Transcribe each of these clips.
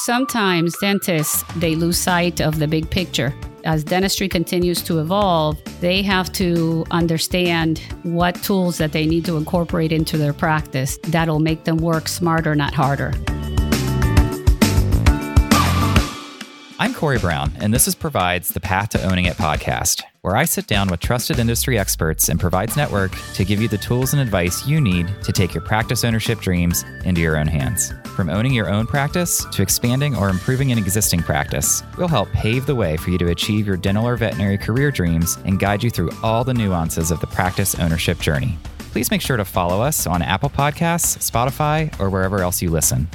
Sometimes dentists they lose sight of the big picture. As dentistry continues to evolve, they have to understand what tools that they need to incorporate into their practice that'll make them work smarter, not harder. I'm Corey Brown, and this is Provides the Path to Owning It podcast, where I sit down with trusted industry experts and Provides Network to give you the tools and advice you need to take your practice ownership dreams into your own hands. From owning your own practice to expanding or improving an existing practice, we'll help pave the way for you to achieve your dental or veterinary career dreams and guide you through all the nuances of the practice ownership journey. Please make sure to follow us on Apple Podcasts, Spotify, or wherever else you listen.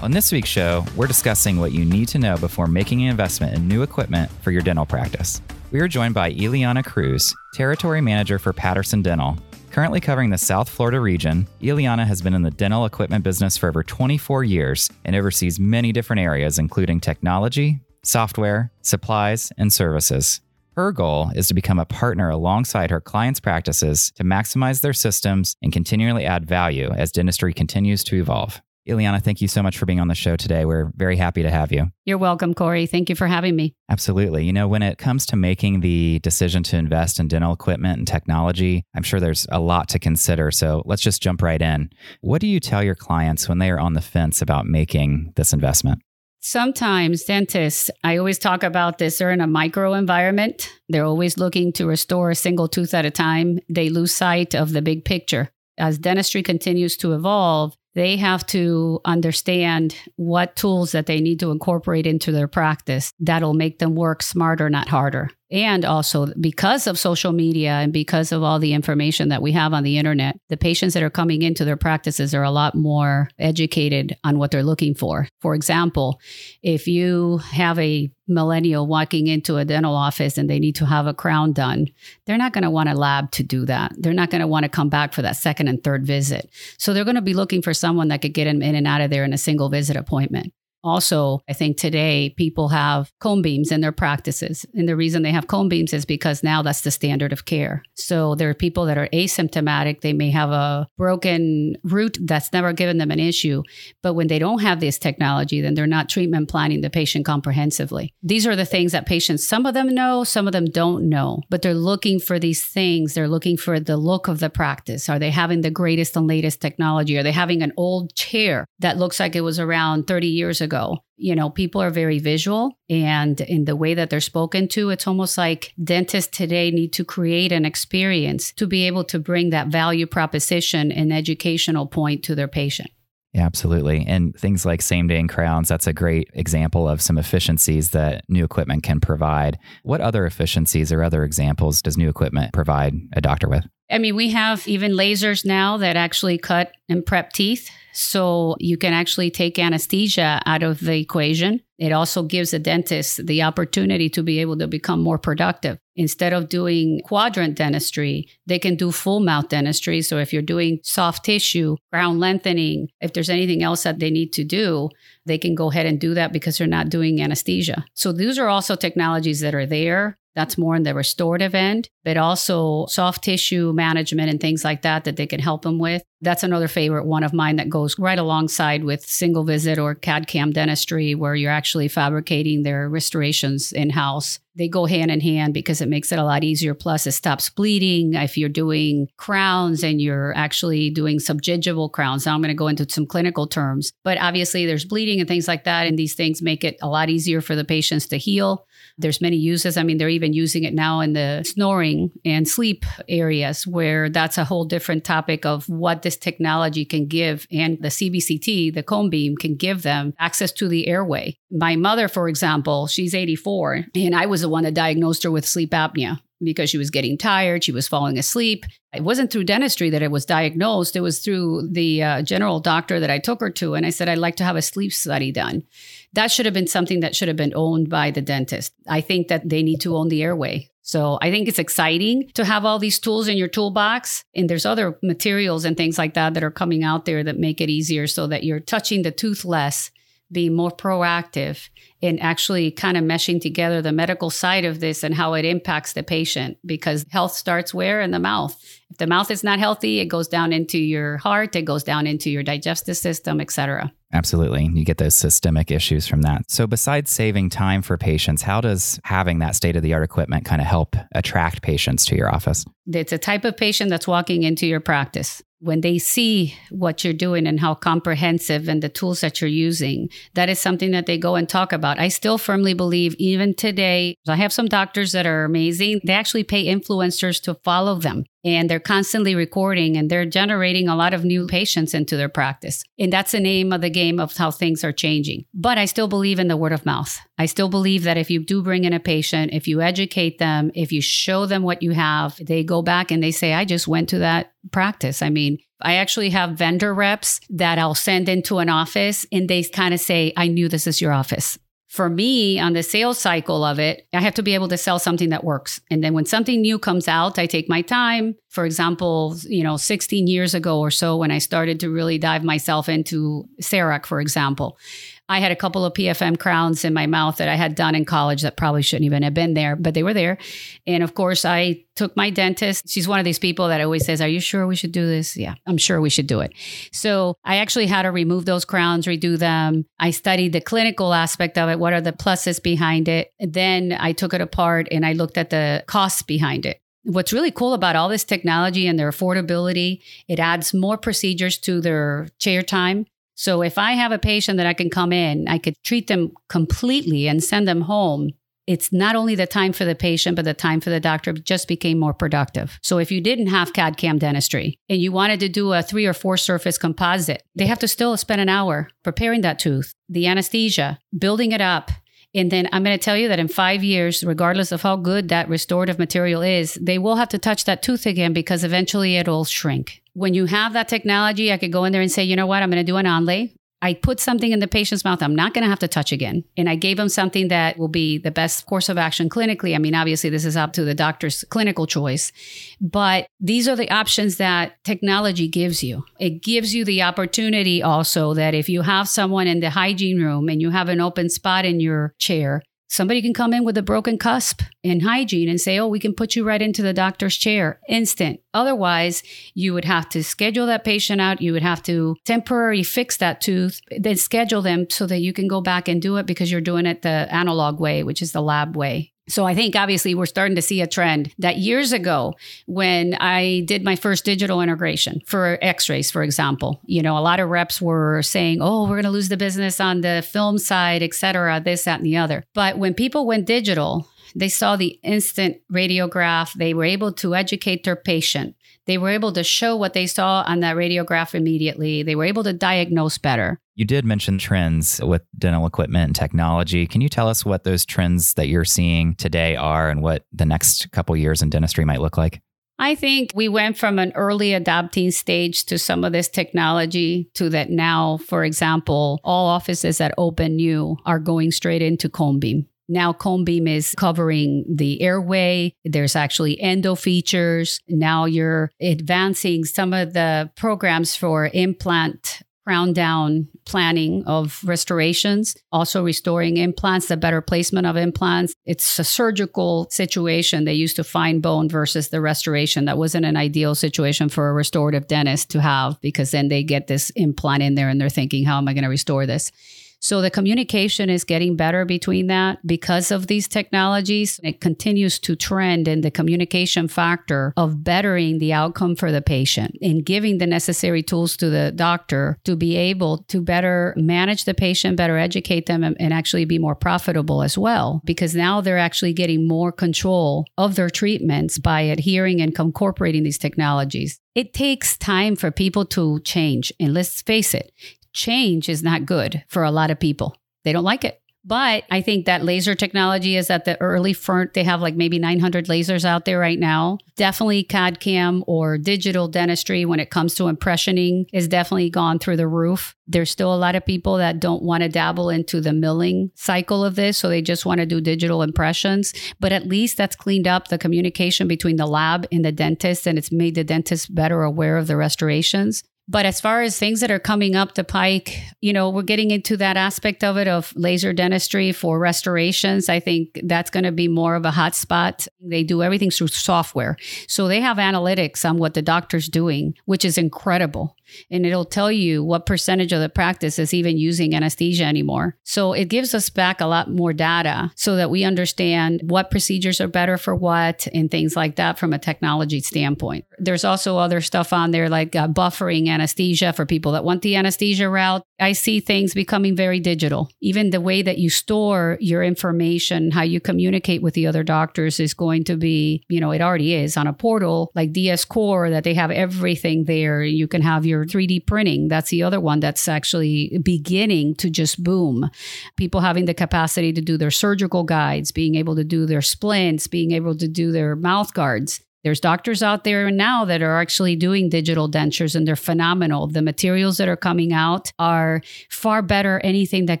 On this week's show, we're discussing what you need to know before making an investment in new equipment for your dental practice. We are joined by Ileana Cruz, Territory Manager for Patterson Dental. Currently covering the South Florida region, Ileana has been in the dental equipment business for over 24 years and oversees many different areas, including technology, software, supplies, and services. Her goal is to become a partner alongside her clients' practices to maximize their systems and continually add value as dentistry continues to evolve. Ileana, thank you so much for being on the show today. We're very happy to have you. You're welcome, Corey. Thank you for having me. Absolutely. You know, when it comes to making the decision to invest in dental equipment and technology, I'm sure there's a lot to consider. So let's just jump right in. What do you tell your clients when they are on the fence about making this investment? Sometimes dentists, I always talk about this, they're in a micro environment. They're always looking to restore a single tooth at a time. They lose sight of the big picture. As dentistry continues to evolve, they have to understand what tools that they need to incorporate into their practice that'll make them work smarter, not harder. And also, because of social media and because of all the information that we have on the internet, the patients that are coming into their practices are a lot more educated on what they're looking for. For example, if you have a millennial walking into a dental office and they need to have a crown done, they're not going to want a lab to do that. They're not going to want to come back for that second and third visit. So they're going to be looking for someone that could get them in and out of there in a single visit appointment. Also, I think today people have cone beams in their practices. And the reason they have cone beams is because now that's the standard of care. So there are people that are asymptomatic. They may have a broken root that's never given them an issue. But when they don't have this technology, then they're not treatment planning the patient comprehensively. These are the things that patients, some of them know, some of them don't know, but they're looking for these things. They're looking for the look of the practice. Are they having the greatest and latest technology? Are they having an old chair that looks like it was around 30 years ago? Ago. You know, people are very visual and in the way that they're spoken to, it's almost like dentists today need to create an experience to be able to bring that value proposition and educational point to their patient. Absolutely. And things like same day and crowns, that's a great example of some efficiencies that new equipment can provide. What other efficiencies or other examples does new equipment provide a doctor with? I mean, we have even lasers now that actually cut and prep teeth. So you can actually take anesthesia out of the equation. It also gives a dentist the opportunity to be able to become more productive. Instead of doing quadrant dentistry, they can do full mouth dentistry. So if you're doing soft tissue, crown lengthening, if there's anything else that they need to do, they can go ahead and do that because they're not doing anesthesia. So these are also technologies that are there that's more in the restorative end, but also soft tissue management and things like that that they can help them with. That's another favorite one of mine that goes right alongside with single visit or CAD CAM dentistry, where you're actually fabricating their restorations in house. They go hand in hand because it makes it a lot easier. Plus, it stops bleeding. If you're doing crowns and you're actually doing subgingival crowns, now I'm going to go into some clinical terms, but obviously there's bleeding and things like that. And these things make it a lot easier for the patients to heal. There's many uses. I mean, they're even using it now in the snoring and sleep areas where that's a whole different topic of what this technology can give. And the CBCT, the cone beam, can give them access to the airway. My mother, for example, she's 84, and I was the one that diagnosed her with sleep apnea because she was getting tired, she was falling asleep. It wasn't through dentistry that it was diagnosed, it was through the uh, general doctor that I took her to. And I said, I'd like to have a sleep study done. That should have been something that should have been owned by the dentist. I think that they need to own the airway. So I think it's exciting to have all these tools in your toolbox. And there's other materials and things like that that are coming out there that make it easier so that you're touching the tooth less be more proactive and actually kind of meshing together the medical side of this and how it impacts the patient. Because health starts where? In the mouth. If the mouth is not healthy it goes down into your heart it goes down into your digestive system etc Absolutely. You get those systemic issues from that. So, besides saving time for patients, how does having that state of the art equipment kind of help attract patients to your office? It's a type of patient that's walking into your practice when they see what you're doing and how comprehensive and the tools that you're using, that is something that they go and talk about. I still firmly believe, even today, I have some doctors that are amazing. They actually pay influencers to follow them and they're constantly recording and they're generating a lot of new patients into their practice. And that's the name of the game of how things are changing. But I still believe in the word of mouth. I still believe that if you do bring in a patient, if you educate them, if you show them what you have, they go back and they say, I just went to that practice. I mean, I actually have vendor reps that I'll send into an office and they kind of say, I knew this is your office for me on the sales cycle of it, I have to be able to sell something that works. And then when something new comes out, I take my time. For example, you know, 16 years ago or so, when I started to really dive myself into CEREC, for example, I had a couple of PFM crowns in my mouth that I had done in college that probably shouldn't even have been there, but they were there. And of course, I took my dentist. She's one of these people that always says, Are you sure we should do this? Yeah, I'm sure we should do it. So I actually had to remove those crowns, redo them. I studied the clinical aspect of it. What are the pluses behind it? Then I took it apart and I looked at the costs behind it. What's really cool about all this technology and their affordability, it adds more procedures to their chair time. So if I have a patient that I can come in, I could treat them completely and send them home. It's not only the time for the patient, but the time for the doctor just became more productive. So if you didn't have CAD CAM dentistry and you wanted to do a three or four surface composite, they have to still spend an hour preparing that tooth, the anesthesia, building it up, and then I'm going to tell you that in five years, regardless of how good that restorative material is, they will have to touch that tooth again because eventually it'll shrink. When you have that technology, I could go in there and say, you know what, I'm going to do an onlay. I put something in the patient's mouth I'm not going to have to touch again. And I gave them something that will be the best course of action clinically. I mean, obviously, this is up to the doctor's clinical choice, but these are the options that technology gives you. It gives you the opportunity also that if you have someone in the hygiene room and you have an open spot in your chair, Somebody can come in with a broken cusp in hygiene and say, Oh, we can put you right into the doctor's chair instant. Otherwise, you would have to schedule that patient out. You would have to temporarily fix that tooth, then schedule them so that you can go back and do it because you're doing it the analog way, which is the lab way. So I think obviously we're starting to see a trend that years ago when I did my first digital integration for x-rays for example, you know, a lot of reps were saying, "Oh, we're going to lose the business on the film side, et cetera, this that and the other." But when people went digital, they saw the instant radiograph. They were able to educate their patient. They were able to show what they saw on that radiograph immediately. They were able to diagnose better. You did mention trends with dental equipment and technology. Can you tell us what those trends that you're seeing today are and what the next couple years in dentistry might look like? I think we went from an early adopting stage to some of this technology to that now, for example, all offices that open new are going straight into cone beam. Now, cone beam is covering the airway. There's actually endo features. Now you're advancing some of the programs for implant crown down planning of restorations, also restoring implants, the better placement of implants. It's a surgical situation. They used to find bone versus the restoration. That wasn't an ideal situation for a restorative dentist to have because then they get this implant in there and they're thinking, how am I going to restore this? So the communication is getting better between that because of these technologies. It continues to trend in the communication factor of bettering the outcome for the patient and giving the necessary tools to the doctor to be able to better manage the patient, better educate them, and, actually be more profitable as well. Because now they're actually getting more control of their treatments by adhering and incorporating these technologies. It takes time for people to change. And let's face it, change is not good for a lot of people. They don't like it. But I think that laser technology is at the early front. They have like maybe 900 lasers out there right now. Definitely CAD CAM or digital dentistry when it comes to impressioning is definitely gone through the roof. There's still a lot of people that don't want to dabble into the milling cycle of this. So they just want to do digital impressions. But at least that's cleaned up the communication between the lab and the dentist and it's made the dentist better aware of the restorations But as far as things that are coming up the pike, you know, we're getting into that aspect of it of laser dentistry for restorations. I think that's going to be more of a hot spot. They do everything through software. So they have analytics on what the doctor's doing, which is incredible and it'll tell you what percentage of the practice is even using anesthesia anymore. So it gives us back a lot more data so that we understand what procedures are better for what and things like that from a technology standpoint. There's also other stuff on there like uh, buffering anesthesia for people that want the anesthesia route. I see things becoming very digital. Even the way that you store your information, how you communicate with the other doctors is going to be, you know, it already is on a portal like DS Core that they have everything there. You can have your 3D printing. That's the other one that's actually beginning to just boom. People having the capacity to do their surgical guides, being able to do their splints, being able to do their mouth guards. There's doctors out there now that are actually doing digital dentures and they're phenomenal. The materials that are coming out are far better anything that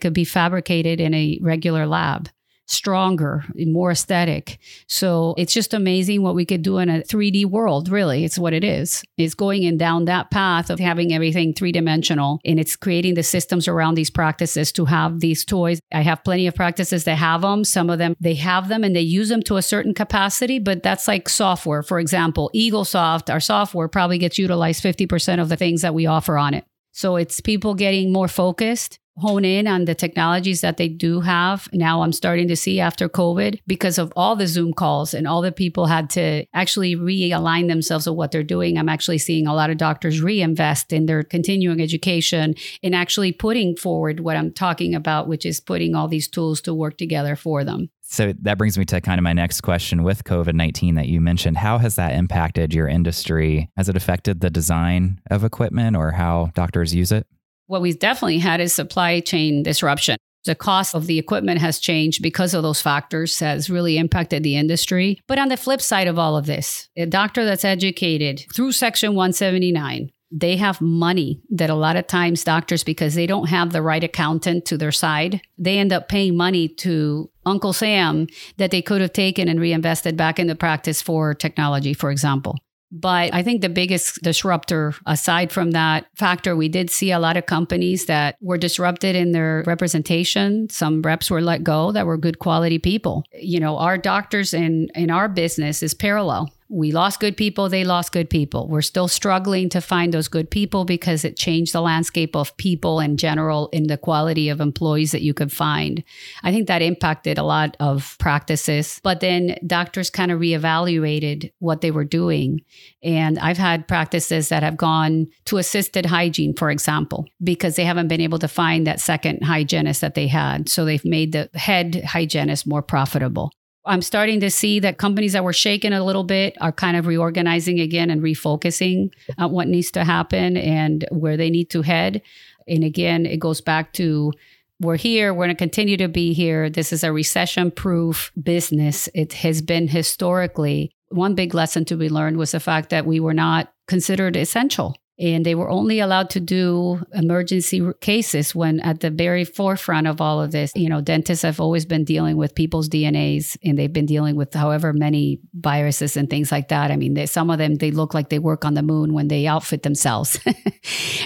could be fabricated in a regular lab stronger, and more aesthetic. So it's just amazing what we could do in a 3D world, really. It's what it is. It's going in down that path of having everything three dimensional and it's creating the systems around these practices to have these toys. I have plenty of practices that have them. Some of them, they have them and they use them to a certain capacity, but that's like software. For example, EagleSoft, our software probably gets utilized 50% of the things that we offer on it. So it's people getting more focused hone in on the technologies that they do have. Now I'm starting to see after COVID because of all the Zoom calls and all the people had to actually realign themselves with what they're doing. I'm actually seeing a lot of doctors reinvest in their continuing education and actually putting forward what I'm talking about, which is putting all these tools to work together for them. So that brings me to kind of my next question with COVID 19 that you mentioned. How has that impacted your industry? Has it affected the design of equipment or how doctors use it? What we've definitely had is supply chain disruption. The cost of the equipment has changed because of those factors, has really impacted the industry. But on the flip side of all of this, a doctor that's educated through Section 179, they have money that a lot of times doctors, because they don't have the right accountant to their side, they end up paying money to Uncle Sam that they could have taken and reinvested back in the practice for technology, for example. But I think the biggest disruptor, aside from that factor, we did see a lot of companies that were disrupted in their representation. Some reps were let go that were good quality people. You know, our doctors in, in our business is parallel we lost good people, they lost good people. We're still struggling to find those good people because it changed the landscape of people in general in the quality of employees that you could find. I think that impacted a lot of practices. But then doctors kind of reevaluated what they were doing. And I've had practices that have gone to assisted hygiene, for example, because they haven't been able to find that second hygienist that they had. So they've made the head hygienist more profitable. I'm starting to see that companies that were shaken a little bit are kind of reorganizing again and refocusing on what needs to happen and where they need to head. And again, it goes back to we're here, we're going to continue to be here. This is a recession proof business. It has been historically. One big lesson to be learned was the fact that we were not considered essential and they were only allowed to do emergency cases when at the very forefront of all of this you know dentists have always been dealing with people's dnas and they've been dealing with however many viruses and things like that. I mean they, some of them they look like they work on the moon when they outfit themselves.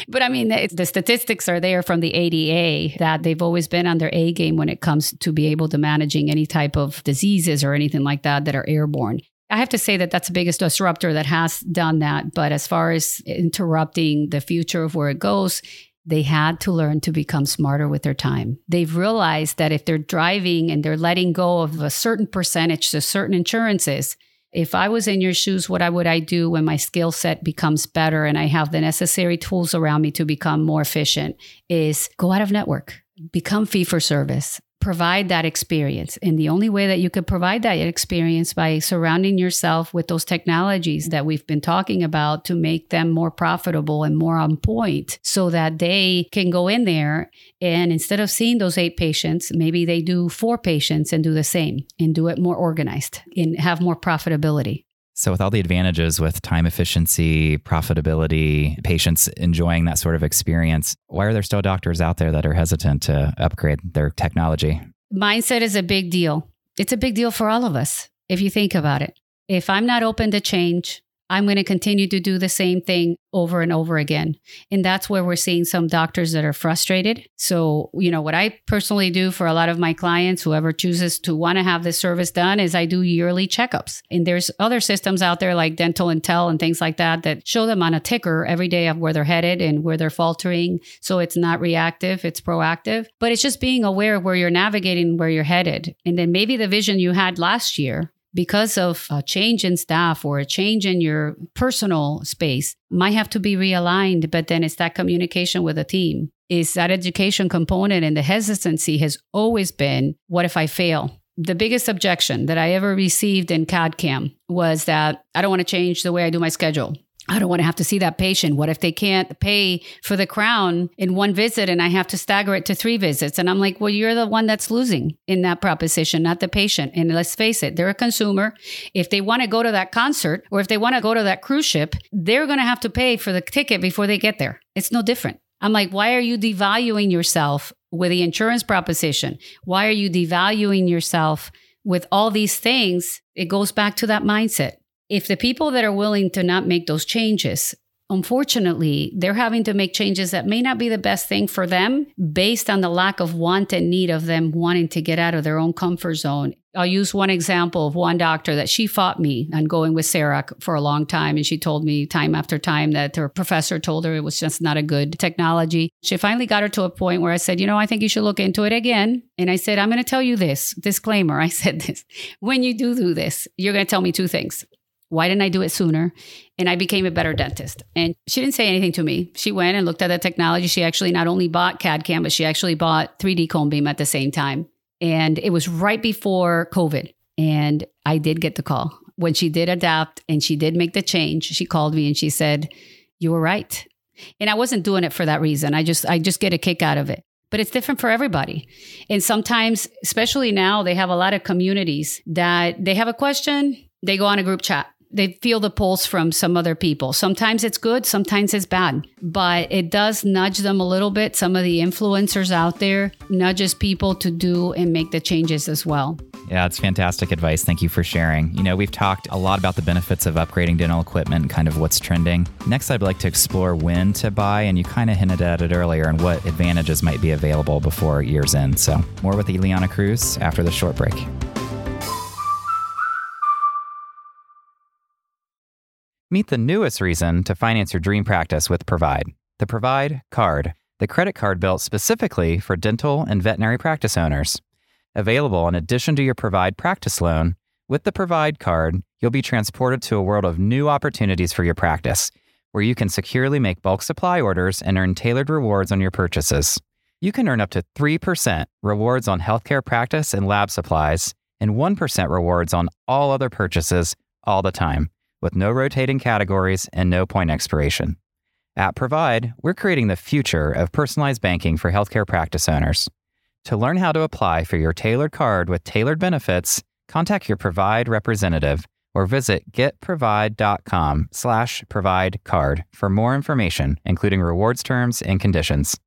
But i mean the statistics are there from the ada that they've always been on their a game when it comes to be able to managing any type of diseases or anything like that that are airborne I have to say that that's the biggest disruptor that has done that. But as far as interrupting the future of where it goes, they had to learn to become smarter with their time. They've realized that if they're driving and they're letting go of a certain percentage to certain insurances, if I was in your shoes, what would I do when my skill set becomes better and I have the necessary tools around me to become more efficient is go out of network, become fee for service, provide that experience. And the only way that you could provide that experience by surrounding yourself with those technologies that we've been talking about to make them more profitable and more on point so that they can go in there and instead of seeing those eight patients, maybe they do four patients and do the same and do it more organized and have more profitability. So, with all the advantages with time efficiency, profitability, patients enjoying that sort of experience, why are there still doctors out there that are hesitant to upgrade their technology? Mindset is a big deal. It's a big deal for all of us if you think about it. If I'm not open to change, I'm going to continue to do the same thing over and over again. And that's where we're seeing some doctors that are frustrated. So, you know, what I personally do for a lot of my clients, whoever chooses to want to have this service done, is I do yearly checkups. And there's other systems out there like Dental Intel and things like that that show them on a ticker every day of where they're headed and where they're faltering. So it's not reactive, it's proactive. But it's just being aware of where you're navigating, where you're headed. And then maybe the vision you had last year because of a change in staff or a change in your personal space might have to be realigned but then it's that communication with a team. Is that education component and the hesitancy has always been what if i fail? The biggest objection that i ever received in cad cam was that i don't want to change the way i do my schedule I don't want to have to see that patient. What if they can't pay for the crown in one visit and I have to stagger it to three visits? And I'm like, well, you're the one that's losing in that proposition, not the patient. And let's face it, they're a consumer. If they want to go to that concert or if they want to go to that cruise ship, they're going to have to pay for the ticket before they get there. It's no different. I'm like, why are you devaluing yourself with the insurance proposition? Why are you devaluing yourself with all these things? It goes back to that mindset if the people that are willing to not make those changes unfortunately, they're having to make changes that may not be the best thing for them based on the lack of want and need of them wanting to get out of their own comfort zone. I'll use one example of one doctor that she fought me on going with CEREC for a long time. And she told me time after time that her professor told her it was just not a good technology. She finally got her to a point where I said, you know, I think you should look into it again. And I said, I'm going to tell you this disclaimer. I said this when you do do this, you're going to tell me two things. Why didn't I do it sooner? And I became a better dentist. And she didn't say anything to me. She went and looked at the technology. She actually not only bought CAD CAM, but she actually bought 3D cone beam at the same time. And it was right before COVID. And I did get the call. When she did adapt and she did make the change, she called me and she said, You were right. And I wasn't doing it for that reason. I just I just get a kick out of it but it's different for everybody. And sometimes, especially now, they have a lot of communities that they have a question, they go on a group chat they feel the pulse from some other people. Sometimes it's good, sometimes it's bad, but it does nudge them a little bit. Some of the influencers out there nudges people to do and make the changes as well. Yeah, it's fantastic advice. Thank you for sharing. You know, we've talked a lot about the benefits of upgrading dental equipment and kind of what's trending. Next, I'd like to explore when to buy, and you kind of hinted at it earlier and what advantages might be available before year's end. So, more with Ileana Cruz after the short break. Meet the newest reason to finance your dream practice with Provide, the Provide Card, the credit card built specifically for dental and veterinary practice owners. Available in addition to your Provide practice loan, with the Provide Card, you'll be transported to a world of new opportunities for your practice, where you can securely make bulk supply orders and earn tailored rewards on your purchases. You can earn up to 3% rewards on healthcare practice and lab supplies, and 1% rewards on all other purchases all the time with no rotating categories and no point expiration. At Provide, we're creating the future of personalized banking for healthcare practice owners. To learn how to apply for your tailored card with tailored benefits, contact your Provide representative or visit getprovide.com slash provide card for more information, including rewards terms and conditions.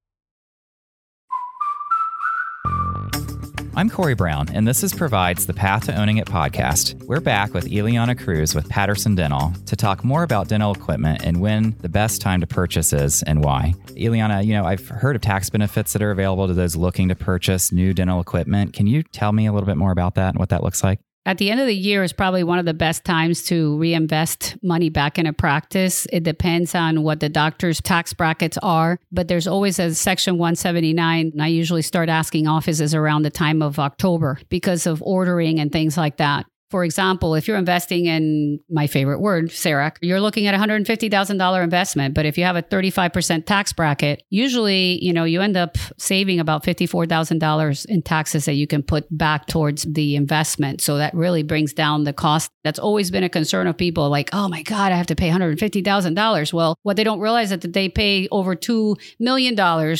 I'm Corey Brown, and this is Provides the Path to Owning It podcast. We're back with Ileana Cruz with Patterson Dental to talk more about dental equipment and when the best time to purchase is and why. Ileana, you know, I've heard of tax benefits that are available to those looking to purchase new dental equipment. Can you tell me a little bit more about that and what that looks like? At the end of the year is probably one of the best times to reinvest money back in a practice. It depends on what the doctor's tax brackets are, but there's always a section 179. I usually start asking offices around the time of October because of ordering and things like that. For example, if you're investing in my favorite word, CEREC, you're looking at a $150,000 investment. But if you have a 35% tax bracket, usually, you know, you end up saving about $54,000 in taxes that you can put back towards the investment. So that really brings down the cost. That's always been a concern of people like, oh my God, I have to pay $150,000. Well, what they don't realize is that they pay over $2 million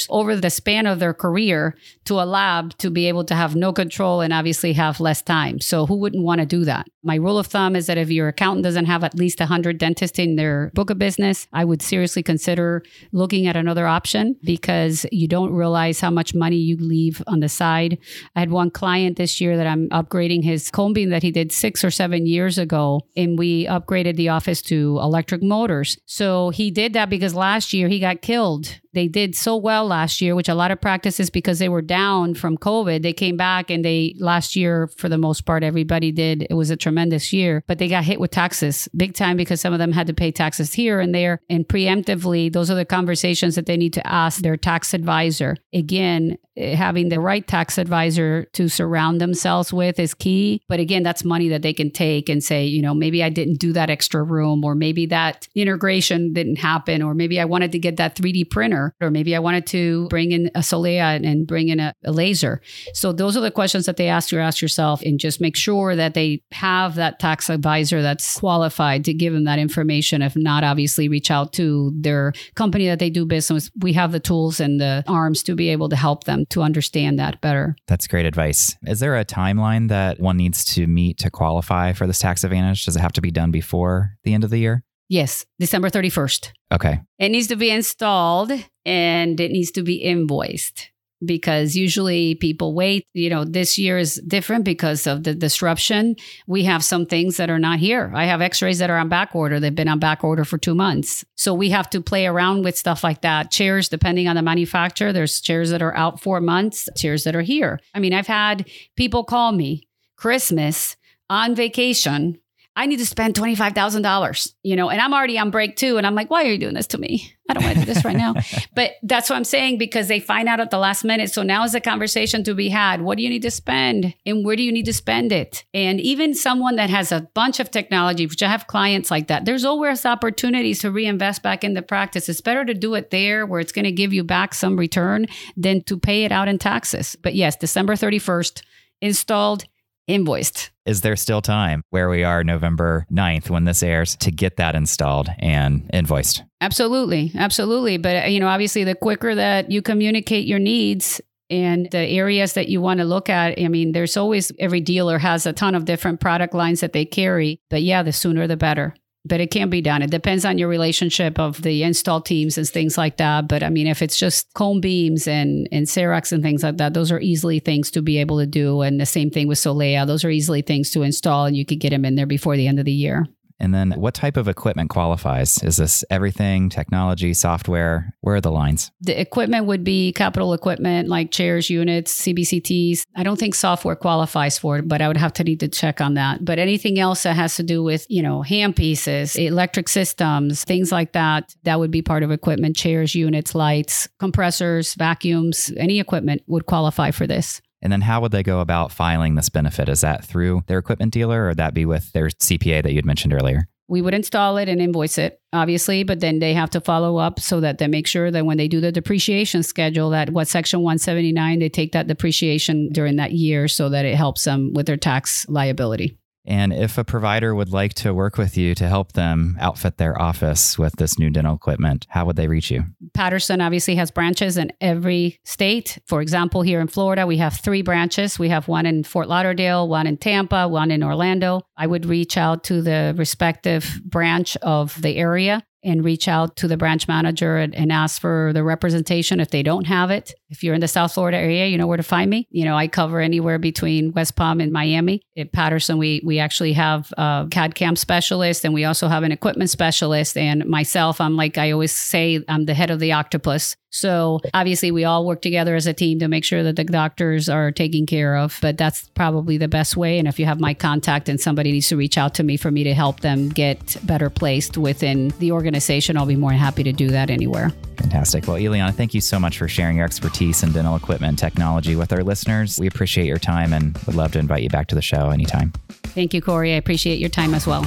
over the span of their career to a lab to be able to have no control and obviously have less time. So who wouldn't want to do that. My rule of thumb is that if your accountant doesn't have at least 100 dentists in their book of business, I would seriously consider looking at another option because you don't realize how much money you leave on the side. I had one client this year that I'm upgrading his beam that he did six or seven years ago, and we upgraded the office to electric motors. So he did that because last year he got killed they did so well last year, which a lot of practices because they were down from COVID, they came back and they last year for the most part everybody did. It was a tremendous year, but they got hit with taxes big time because some of them had to pay taxes here and there. And preemptively, those are the conversations that they need to ask their tax advisor. Again, eh, having the right tax advisor to surround themselves with is key. But again, that's money that they can take and say, you know, maybe I didn't do that extra room, or maybe that integration didn't happen, or maybe I wanted to get that 3D printer or maybe I wanted to bring in a Solea and bring in a, a laser. So those are the questions that they ask you ask yourself and just make sure that they have that tax advisor that's qualified to give them that information. If not, obviously reach out to their company that they do business. We have the tools and the arms to be able to help them to understand that better. That's great advice. Is there a timeline that one needs to meet to qualify for this tax advantage? Does it have to be done before the end of the year? Yes, December 31st. Okay. It needs to be installed and it needs to be invoiced because usually people wait. You know, this year is different because of the disruption. We have some things that are not here. I have x rays that are on back order. They've been on back order for two months. So we have to play around with stuff like that. Chairs, depending on the manufacturer, there's chairs that are out four months, chairs that are here. I mean, I've had people call me Christmas on vacation I need to spend $25,000, you know, and I'm already on break too. And I'm like, why are you doing this to me? I don't want to do this right now. but that's what I'm saying because they find out at the last minute. So now is a conversation to be had. What do you need to spend and where do you need to spend it? And even someone that has a bunch of technology, which I have clients like that, there's always opportunities to reinvest back in the practice. It's better to do it there where it's going to give you back some return than to pay it out in taxes. But yes, December 31st, installed, invoiced. Is there still time where we are November 9th when this airs to get that installed and invoiced? Absolutely. Absolutely. But, uh, you know, obviously, the quicker that you communicate your needs and the areas that you want to look at, I mean, there's always every dealer has a ton of different product lines that they carry. But yeah, the sooner the better but it can be done. It depends on your relationship of the install teams and things like that. But I mean, if it's just cone beams and, and CERECs and things like that, those are easily things to be able to do. And the same thing with Solea, those are easily things to install and you could get them in there before the end of the year. And then what type of equipment qualifies? Is this everything, technology, software? Where are the lines? The equipment would be capital equipment like chairs, units, CBCTs. I don't think software qualifies for it, but I would have to need to check on that. But anything else that has to do with, you know, hand pieces, electric systems, things like that, that would be part of equipment, chairs, units, lights, compressors, vacuums, any equipment would qualify for this. And then how would they go about filing this benefit? Is that through their equipment dealer or would that be with their CPA that you had mentioned earlier? We would install it and invoice it, obviously, but then they have to follow up so that they make sure that when they do the depreciation schedule, that what section 179, they take that depreciation during that year so that it helps them with their tax liability. And if a provider would like to work with you to help them outfit their office with this new dental equipment, how would they reach you? Patterson obviously has branches in every state. For example, here in Florida, we have three branches. We have one in Fort Lauderdale, one in Tampa, one in Orlando. I would reach out to the respective branch of the area and reach out to the branch manager and, and, ask for the representation if they don't have it. If you're in the South Florida area, you know where to find me. You know, I cover anywhere between West Palm and Miami. At Patterson, we we actually have a CAD CAM specialist and we also have an equipment specialist. And myself, I'm like I always say, I'm the head of the octopus. So obviously, we all work together as a team to make sure that the doctors are taken care of. But that's probably the best way. And if you have my contact and somebody needs to reach out to me for me to help them get better placed within the organization, I'll be more than happy to do that anywhere. Fantastic. Well, Ileana, thank you so much for sharing your expertise in dental equipment and technology with our listeners. We appreciate your time and would love to invite you back to the show anytime. Thank you, Corey. I appreciate your time as well.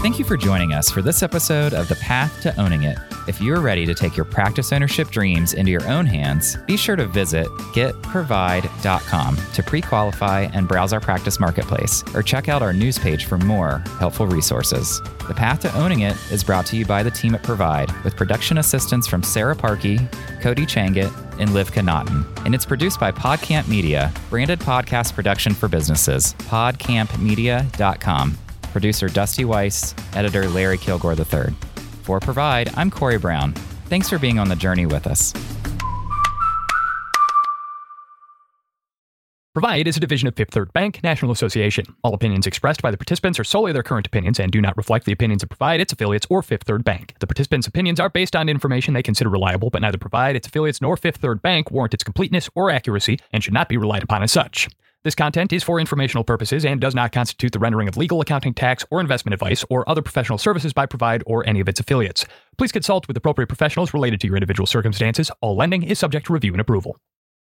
Thank you for joining us for this episode of The Path to Owning It. If you're ready to take your practice ownership dreams into your own hands, be sure to visit getprovide.com to pre qualify and browse our practice marketplace, or check out our news page for more helpful resources. The Path to Owning It is brought to you by the team at Provide, with production assistance from Sarah Parkey, Cody Changit, and Liv Connaughton. And it's produced by PodCamp Media, branded podcast production for businesses. PodCampMedia.com. Producer Dusty Weiss, editor Larry Kilgore III. For Provide, I'm Corey Brown. Thanks for being on the journey with us. Provide is a division of Fifth Third Bank National Association. All opinions expressed by the participants are solely their current opinions and do not reflect the opinions of Provide, its affiliates, or Fifth Third Bank. The participants' opinions are based on information they consider reliable, but neither Provide, its affiliates, nor Fifth Third Bank warrant its completeness or accuracy and should not be relied upon as such. This content is for informational purposes and does not constitute the rendering of legal, accounting, tax, or investment advice or other professional services by Provide or any of its affiliates. Please consult with appropriate professionals related to your individual circumstances. All lending is subject to review and approval.